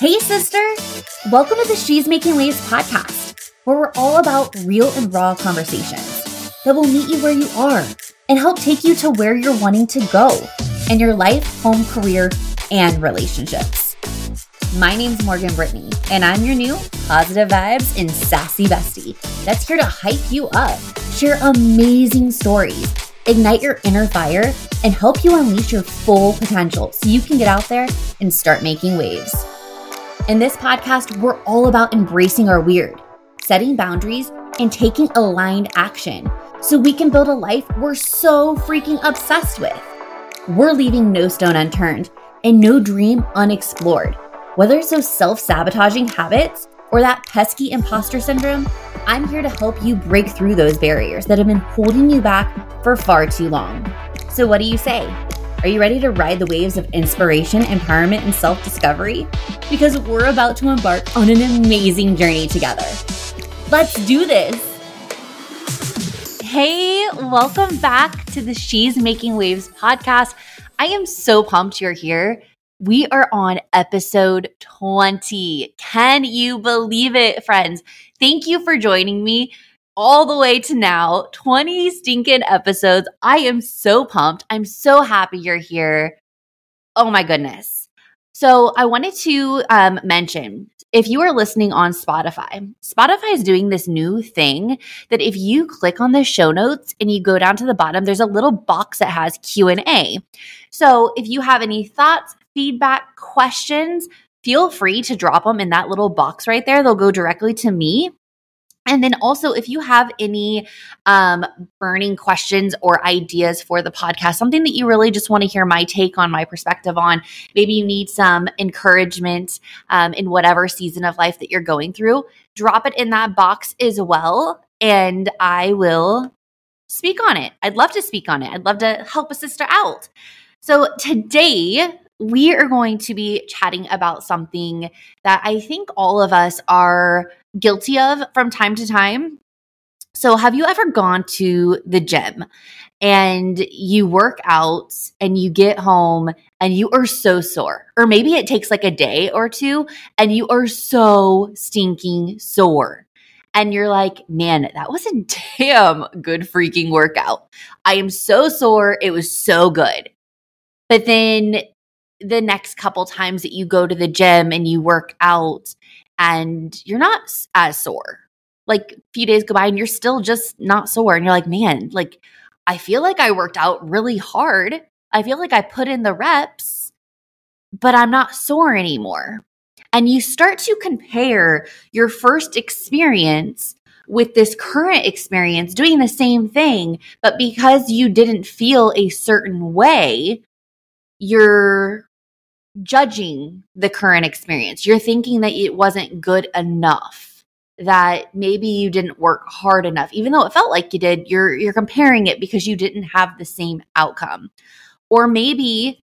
Hey, sister! Welcome to the She's Making Waves podcast, where we're all about real and raw conversations that will meet you where you are and help take you to where you're wanting to go in your life, home, career, and relationships. My name's Morgan Brittani, and I'm your new positive vibes and sassy bestie that's here to hype you up, share amazing stories, ignite your inner fire, and help you unleash your full potential so you can get out there and start making waves. In this podcast, we're all about embracing our weird, setting boundaries, and taking aligned action so we can build a life we're so freaking obsessed with. We're leaving no stone unturned and no dream unexplored. Whether it's those self sabotaging habits or that pesky imposter syndrome, I'm here to help you break through those barriers that have been holding you back for far too long. So, what do you say? Are you ready to ride the waves of inspiration, empowerment, and self discovery? Because we're about to embark on an amazing journey together. Let's do this. Hey, welcome back to the She's Making Waves podcast. I am so pumped you're here. We are on episode 20. Can you believe it, friends? Thank you for joining me all the way to now 20 stinking episodes. I am so pumped. I'm so happy you're here. Oh my goodness. So, I wanted to um, mention if you are listening on Spotify, Spotify is doing this new thing that if you click on the show notes and you go down to the bottom, there's a little box that has Q&A. So, if you have any thoughts, feedback, questions, feel free to drop them in that little box right there. They'll go directly to me and then also, if you have any um, burning questions or ideas for the podcast, something that you really just want to hear my take on, my perspective on, maybe you need some encouragement um, in whatever season of life that you're going through, drop it in that box as well. And I will speak on it. I'd love to speak on it. I'd love to help a sister out. So today, we are going to be chatting about something that I think all of us are guilty of from time to time. So, have you ever gone to the gym and you work out and you get home and you are so sore? Or maybe it takes like a day or two and you are so stinking sore. And you're like, man, that was a damn good freaking workout. I am so sore. It was so good. But then the next couple times that you go to the gym and you work out and you're not as sore. Like a few days go by and you're still just not sore. And you're like, man, like I feel like I worked out really hard. I feel like I put in the reps, but I'm not sore anymore. And you start to compare your first experience with this current experience doing the same thing, but because you didn't feel a certain way, you're judging the current experience. You're thinking that it wasn't good enough, that maybe you didn't work hard enough. Even though it felt like you did, you're you're comparing it because you didn't have the same outcome. Or maybe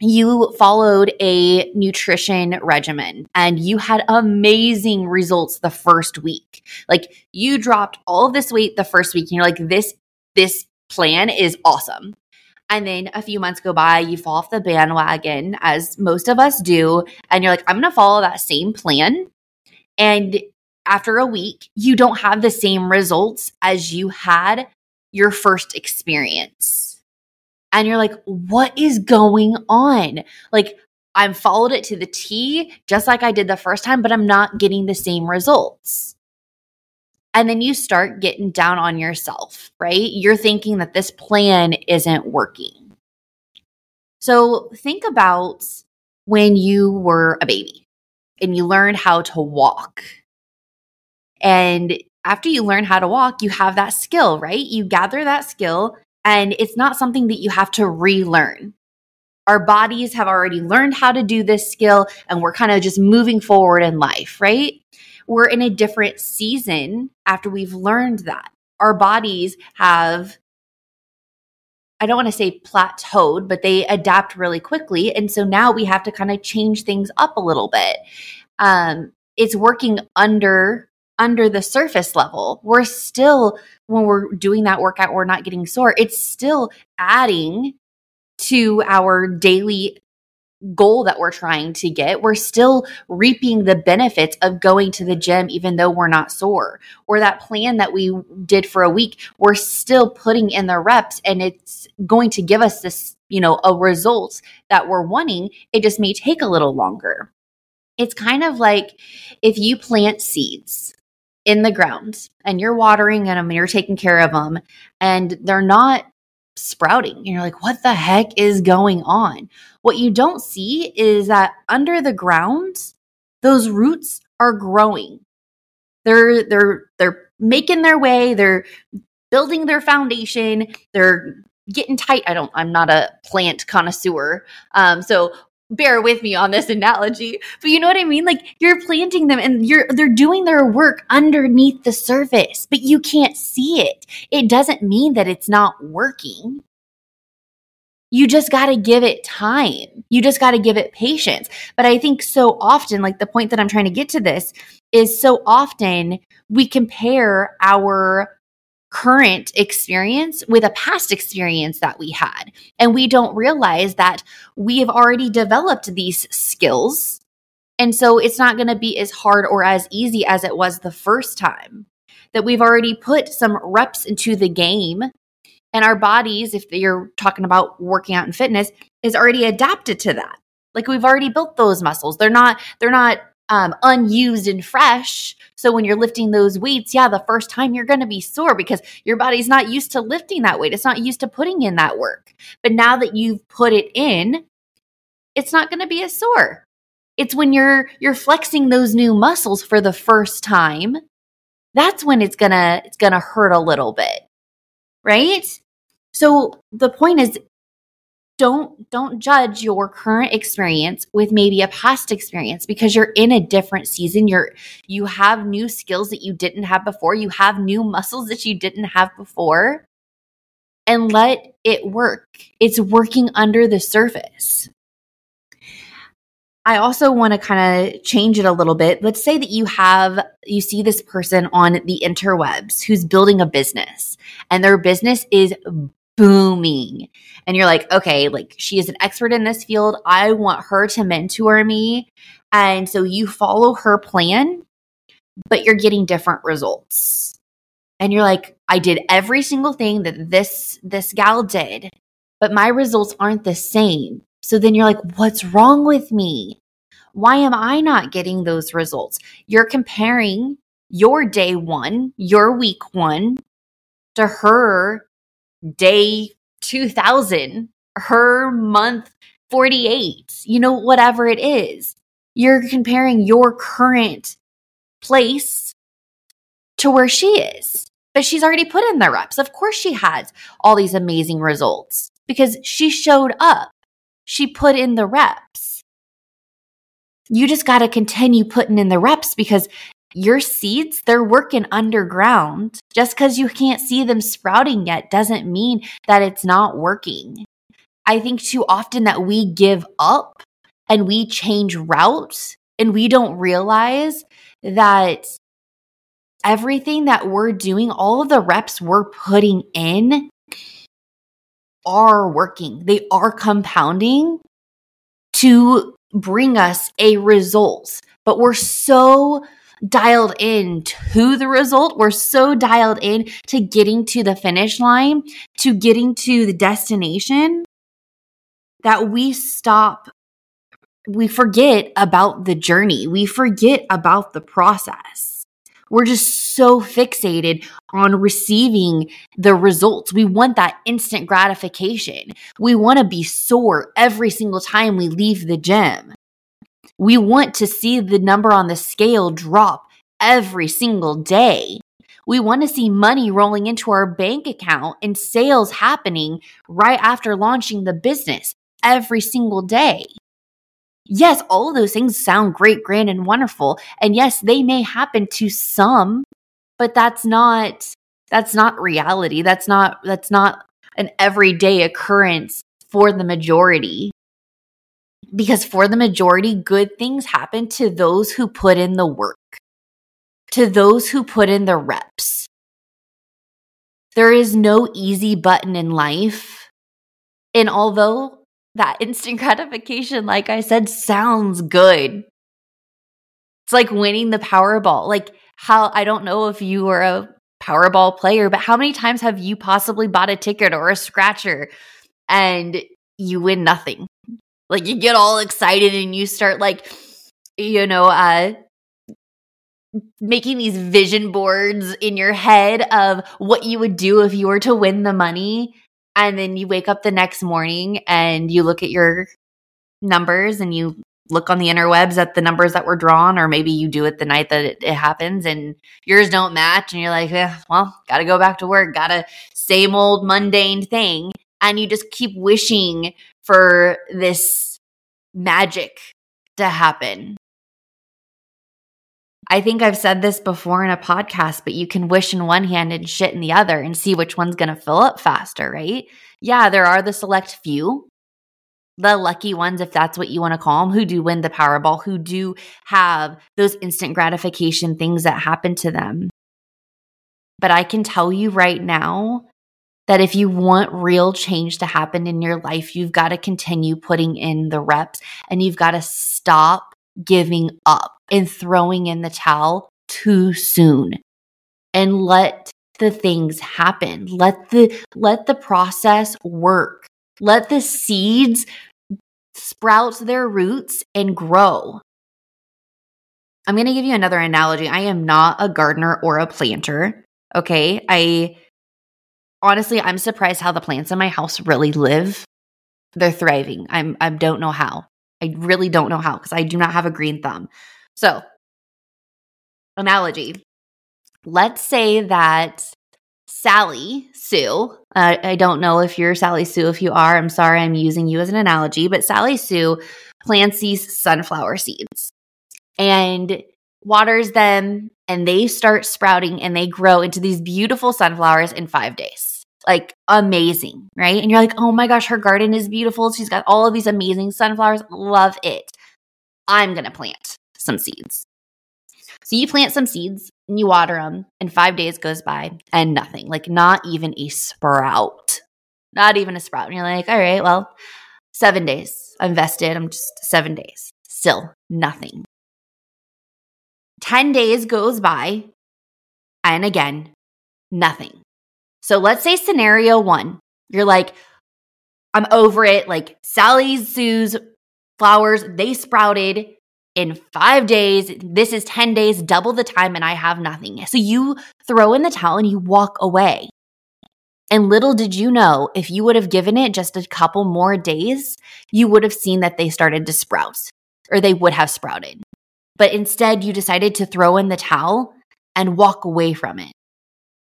you followed a nutrition regimen and you had amazing results the first week. Like you dropped all this weight the first week and you're like this this plan is awesome. And then a few months go by, you fall off the bandwagon, as most of us do. And you're like, I'm going to follow that same plan. And after a week, you don't have the same results as you had your first experience. And you're like, what is going on? Like, I'm followed it to the T, just like I did the first time, but I'm not getting the same results. And then you start getting down on yourself, right? You're thinking that this plan isn't working. So think about when you were a baby and you learned how to walk. And after you learn how to walk, you have that skill, right? You gather that skill, and it's not something that you have to relearn. Our bodies have already learned how to do this skill, and we're kind of just moving forward in life, right? We're in a different season after we've learned that. Our bodies have I don't want to say plateaued, but they adapt really quickly. And so now we have to kind of change things up a little bit. Um, it's working under under the surface level. We're still when we're doing that workout, we're not getting sore. It's still adding to our daily goal that we're trying to get, we're still reaping the benefits of going to the gym, even though we're not sore. Or that plan that we did for a week, we're still putting in the reps and it's going to give us this, you know, a result that we're wanting. It just may take a little longer. It's kind of like if you plant seeds in the ground and you're watering them and you're taking care of them and they're not sprouting. And you're like, what the heck is going on? What you don't see is that under the ground, those roots are growing. They're they're they're making their way, they're building their foundation, they're getting tight. I don't I'm not a plant connoisseur. Um so bear with me on this analogy but you know what i mean? Like you're planting them and you're they're doing their work underneath the surface but you can't see it. It doesn't mean that it's not working. You just got to give it time. You just got to give it patience. But i think so often like the point that i'm trying to get to this is so often we compare our current experience with a past experience that we had. And we don't realize that we have already developed these skills. And so it's not going to be as hard or as easy as it was the first time. That we've already put some reps into the game. And our bodies, if you're talking about working out and fitness, is already adapted to that. Like we've already built those muscles. They're not, they're not um, unused and fresh. So when you're lifting those weights, yeah, the first time you're going to be sore because your body's not used to lifting that weight. It's not used to putting in that work. But now that you've put it in, it's not going to be as sore. It's when you're you're flexing those new muscles for the first time. That's when it's going to it's going to hurt a little bit. Right? So the point is don't don't judge your current experience with maybe a past experience because you're in a different season. You're you have new skills that you didn't have before. You have new muscles that you didn't have before. And let it work. It's working under the surface. I also want to kind of change it a little bit. Let's say that you have, you see this person on the interwebs who's building a business and their business is booming. And you're like, okay, like she is an expert in this field. I want her to mentor me. And so you follow her plan, but you're getting different results. And you're like, I did every single thing that this this gal did, but my results aren't the same. So then you're like, what's wrong with me? Why am I not getting those results? You're comparing your day 1, your week 1 to her day 2000, her month 48, you know, whatever it is. You're comparing your current place to where she is. But she's already put in the reps. Of course, she has all these amazing results because she showed up. She put in the reps. You just got to continue putting in the reps because your seeds, they're working underground. Just because you can't see them sprouting yet doesn't mean that it's not working. I think too often that we give up and we change routes and we don't realize that everything that we're doing, all of the reps we're putting in are working. They are compounding to bring us a result. But we're so dialed in to the result. We're so dialed in to getting to the finish line, to getting to the destination that we stop we forget about the journey. We forget about the process. We're just so fixated on receiving the results. We want that instant gratification. We want to be sore every single time we leave the gym. We want to see the number on the scale drop every single day. We want to see money rolling into our bank account and sales happening right after launching the business every single day. Yes, all of those things sound great, grand, and wonderful. And yes, they may happen to some, but that's not that's not reality. That's not that's not an everyday occurrence for the majority because for the majority, good things happen to those who put in the work, to those who put in the reps. There is no easy button in life. And although that instant gratification, like I said, sounds good. It's like winning the Powerball. Like, how I don't know if you are a Powerball player, but how many times have you possibly bought a ticket or a scratcher and you win nothing? Like, you get all excited and you start, like, you know, uh, making these vision boards in your head of what you would do if you were to win the money and then you wake up the next morning and you look at your numbers and you look on the interwebs at the numbers that were drawn, or maybe you do it the night that it, it happens and yours don't match, and you're like, eh, well, gotta go back to work, gotta same old mundane thing. And you just keep wishing for this magic to happen. I think I've said this before in a podcast, but you can wish in one hand and shit in the other and see which one's going to fill up faster, right? Yeah, there are the select few, the lucky ones, if that's what you want to call them, who do win the Powerball, who do have those instant gratification things that happen to them. But I can tell you right now that if you want real change to happen in your life, you've got to continue putting in the reps and you've got to stop giving up and throwing in the towel too soon and let the things happen. Let the let the process work. Let the seeds sprout their roots and grow. I'm going to give you another analogy. I am not a gardener or a planter okay? I honestly i'm surprised how the plants in my house really live they're thriving i'm i don't know how I really don't know how because I do not have a green thumb. So, analogy. Let's say that Sally Sue, uh, I don't know if you're Sally Sue. If you are, I'm sorry I'm using you as an analogy, but Sally Sue plants these sunflower seeds and waters them, and they start sprouting and they grow into these beautiful sunflowers in five days like amazing, right? And you're like, oh my gosh, her garden is beautiful. She's got all of these amazing sunflowers. Love it. I'm going to plant some seeds. So you plant some seeds and you water them, and five days goes by and nothing, like not even a sprout, not even a sprout. And you're like, all right, well, seven days. I'm vested. I'm just seven days. Still nothing. 10 days goes by, and again, nothing. So let's say scenario one, you're like, I'm over it. Like Sally Sue's flowers, they sprouted in five days. This is 10 days, double the time, and I have nothing. So you throw in the towel and you walk away. And little did you know, if you would have given it just a couple more days, you would have seen that they started to sprout or they would have sprouted. But instead, you decided to throw in the towel and walk away from it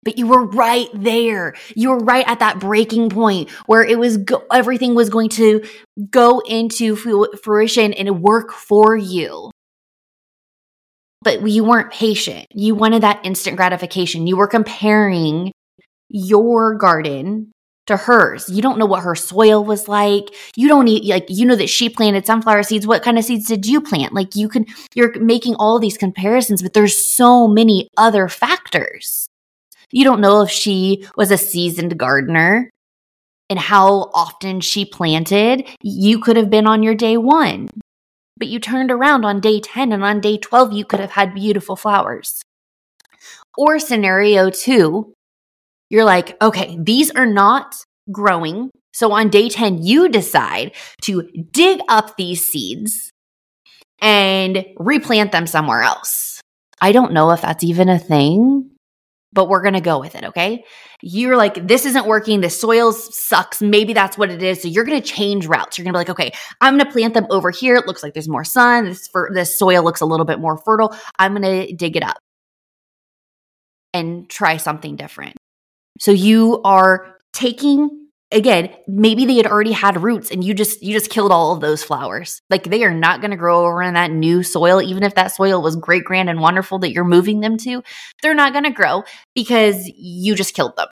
but you were right there. You were right at that breaking point where it was go- everything was going to go into fruition and work for you. But you weren't patient. You wanted that instant gratification. You were comparing your garden to hers. You don't know what her soil was like. You don't need like you know that she planted sunflower seeds. What kind of seeds did you plant? Like you can you're making all these comparisons, but there's so many other factors. You don't know if she was a seasoned gardener and how often she planted. You could have been on your day one, but you turned around on day 10 and on day 12, you could have had beautiful flowers. Or scenario two, you're like, okay, these are not growing. So on day 10, you decide to dig up these seeds and replant them somewhere else. I don't know if that's even a thing but we're going to go with it. Okay. You're like, this isn't working. The soil sucks. Maybe that's what it is. So you're going to change routes. You're going to be like, okay, I'm going to plant them over here. It looks like there's more sun. This, for, this soil looks a little bit more fertile. I'm going to dig it up and try something different. So you are taking again maybe they had already had roots and you just you just killed all of those flowers. Like they are not going to grow over in that new soil even if that soil was great grand and wonderful that you're moving them to they're not going to grow because you just killed them.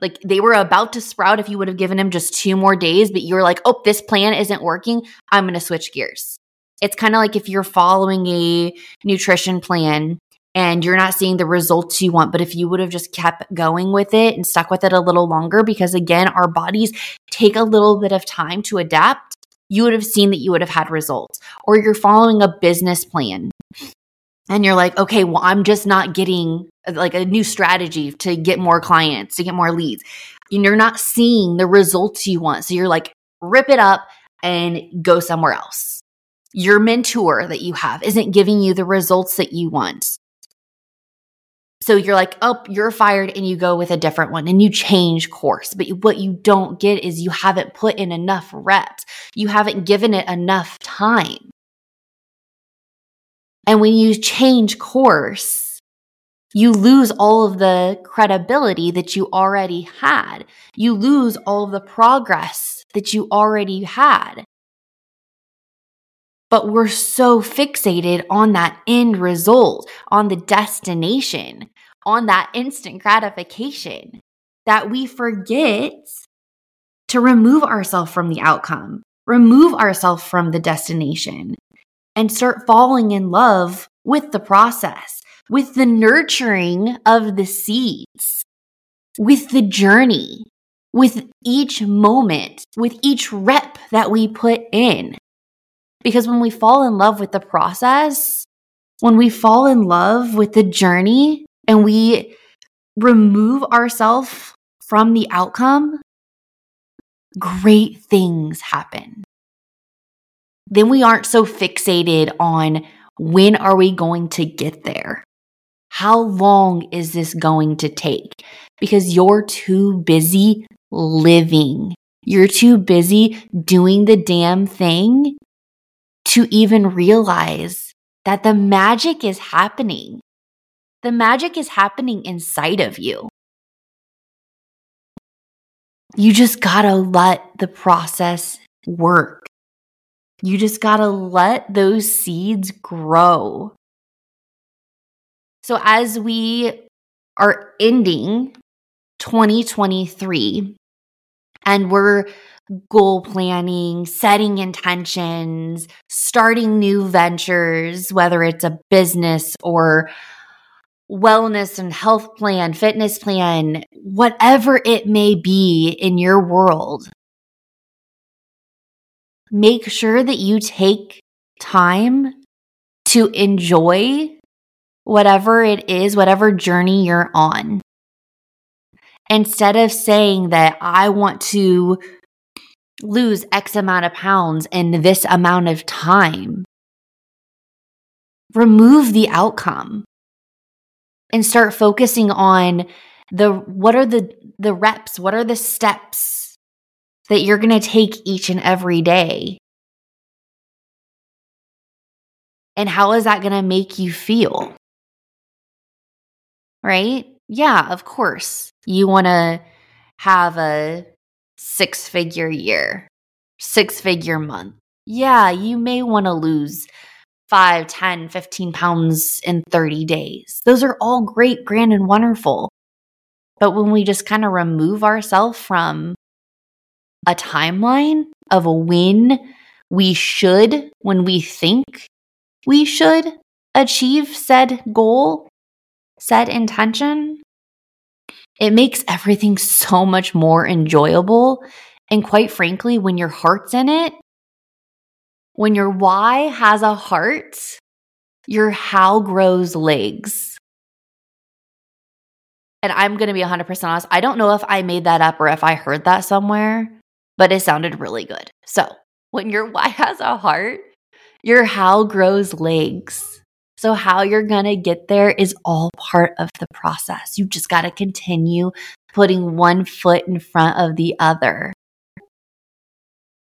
Like they were about to sprout if you would have given them just two more days but you're like oh this plan isn't working. I'm going to switch gears. It's kind of like if you're following a nutrition plan and you're not seeing the results you want. But if you would have just kept going with it and stuck with it a little longer, because again, our bodies take a little bit of time to adapt. you would have seen that you would have had results. Or you're following a business plan and you're like, okay, well, I'm just not getting like a new strategy to get more clients, to get more leads. And you're not seeing the results you want. So you're like, rip it up and go somewhere else. Your mentor that you have isn't giving you the results that you want. So you're like, oh, you're fired, and you go with a different one and you change course. But what you don't get is you haven't put in enough reps, you haven't given it enough time. And when you change course, you lose all of the credibility that you already had. You lose all of the progress that you already had. But we're so fixated on that end result, on the destination, on that instant gratification that we forget to remove ourselves from the outcome, remove ourselves from the destination, and start falling in love with the process, with the nurturing of the seeds, with the journey, with each moment, with each rep that we put in. Because when we fall in love with the process, when we fall in love with the journey and we remove ourselves from the outcome, great things happen. Then we aren't so fixated on when are we going to get there? How long is this going to take? Because you're too busy living. You're too busy doing the damn thing to even realize that the magic is happening. The magic is happening inside of you. You just gotta let the process work. You just gotta let those seeds grow. So, as we are ending 2023 and we're goal planning, setting intentions, starting new ventures, whether it's a business or wellness and health plan, fitness plan, whatever it may be in your world. Make sure that you take time to enjoy whatever it is, whatever journey you're on. Instead of saying that I want to lose X amount of pounds in this amount of time. Remove the outcome and start focusing on the what are the the reps, what are the steps that you're going to take each and every day? And how is that going to make you feel? Right? Yeah, of course. You want to have a six figure year, six figure month. Yeah, you may want to lose 5, 10, 15 pounds in 30 days. Those are all great, grand, and wonderful. But when we just kind of remove ourselves from a timeline of when we should, when we think we should achieve said goal, said intention, it makes everything so much more enjoyable. And quite frankly, when your heart's in it, when your why has a heart, your how grows legs. And I'm going to be 100% honest. I don't know if I made that up or if I heard that somewhere, but it sounded really good. So, when your why has a heart, your how grows legs. So, how you're going to get there is all part of the process. You just got to continue putting one foot in front of the other.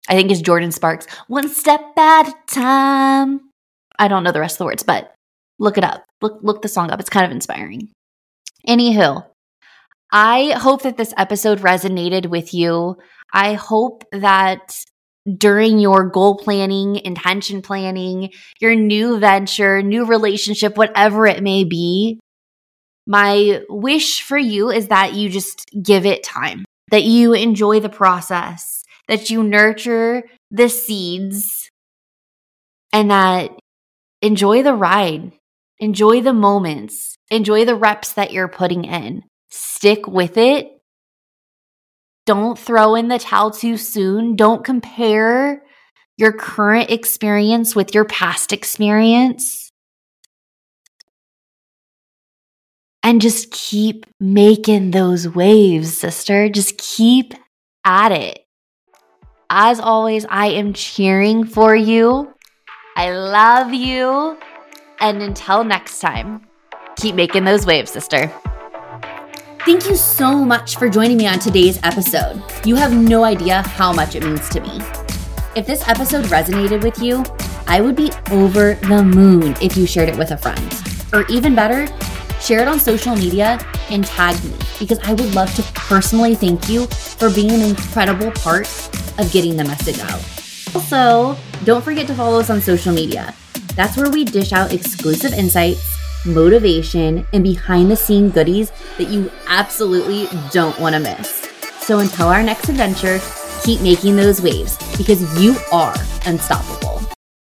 I think it's Jordin Sparks, one step at a time. I don't know the rest of the words, but look it up. Look, look the song up. It's kind of inspiring. Anywho, I hope that this episode resonated with you. I hope that during your goal planning, intention planning, your new venture, new relationship, whatever it may be. My wish for you is that you just give it time, that you enjoy the process, that you nurture the seeds, and that enjoy the ride, enjoy the moments, enjoy the reps that you're putting in. Stick with it don't throw in the towel too soon. Don't compare your current experience with your past experience. And just keep making those waves, sister. Just keep at it. As always, I am cheering for you. I love you. And until next time, keep making those waves, sister. Thank you so much for joining me on today's episode. You have no idea how much it means to me. If this episode resonated with you, I would be over the moon if you shared it with a friend. Or even better, share it on social media and tag me because I would love to personally thank you for being an incredible part of getting the message out. Also, don't forget to follow us on social media. That's where we dish out exclusive insights, motivation, and behind the scene goodies that you absolutely don't want to miss. So until our next adventure, keep making those waves because you are unstoppable.